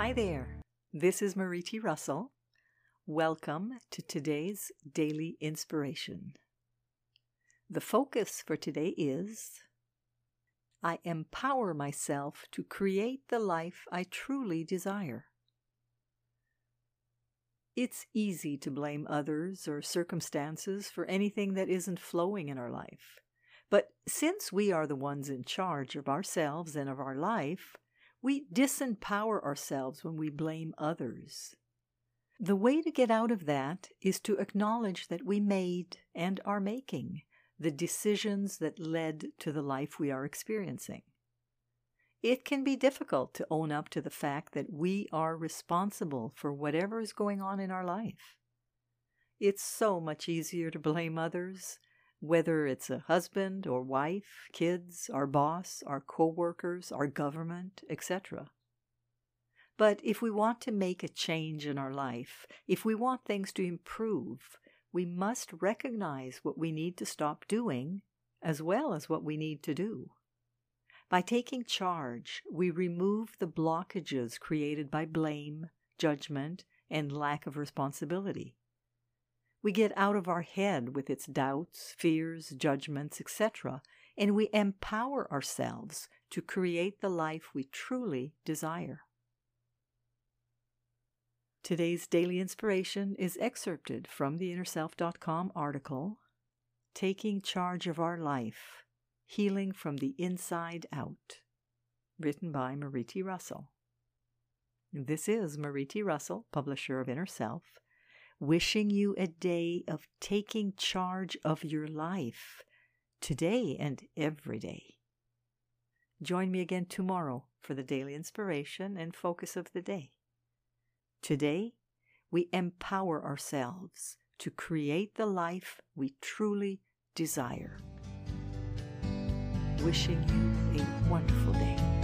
Hi there. This is Marie T. Russell. Welcome to today's daily inspiration. The focus for today is I empower myself to create the life I truly desire. It's easy to blame others or circumstances for anything that isn't flowing in our life. But since we are the ones in charge of ourselves and of our life, we disempower ourselves when we blame others. The way to get out of that is to acknowledge that we made and are making the decisions that led to the life we are experiencing. It can be difficult to own up to the fact that we are responsible for whatever is going on in our life. It's so much easier to blame others whether it's a husband or wife, kids, our boss, our co-workers, our government, etc. But if we want to make a change in our life, if we want things to improve, we must recognize what we need to stop doing as well as what we need to do. By taking charge, we remove the blockages created by blame, judgment, and lack of responsibility. We get out of our head with its doubts, fears, judgments, etc., and we empower ourselves to create the life we truly desire. Today's daily inspiration is excerpted from the InnerSelf.com article Taking Charge of Our Life Healing from the Inside Out, written by Marie T. Russell. This is Marie T. Russell, publisher of Inner Self wishing you a day of taking charge of your life today and every day. Join me again tomorrow for the daily inspiration and focus of the day. Today, we empower ourselves to create the life we truly desire. Wishing you a wonderful day.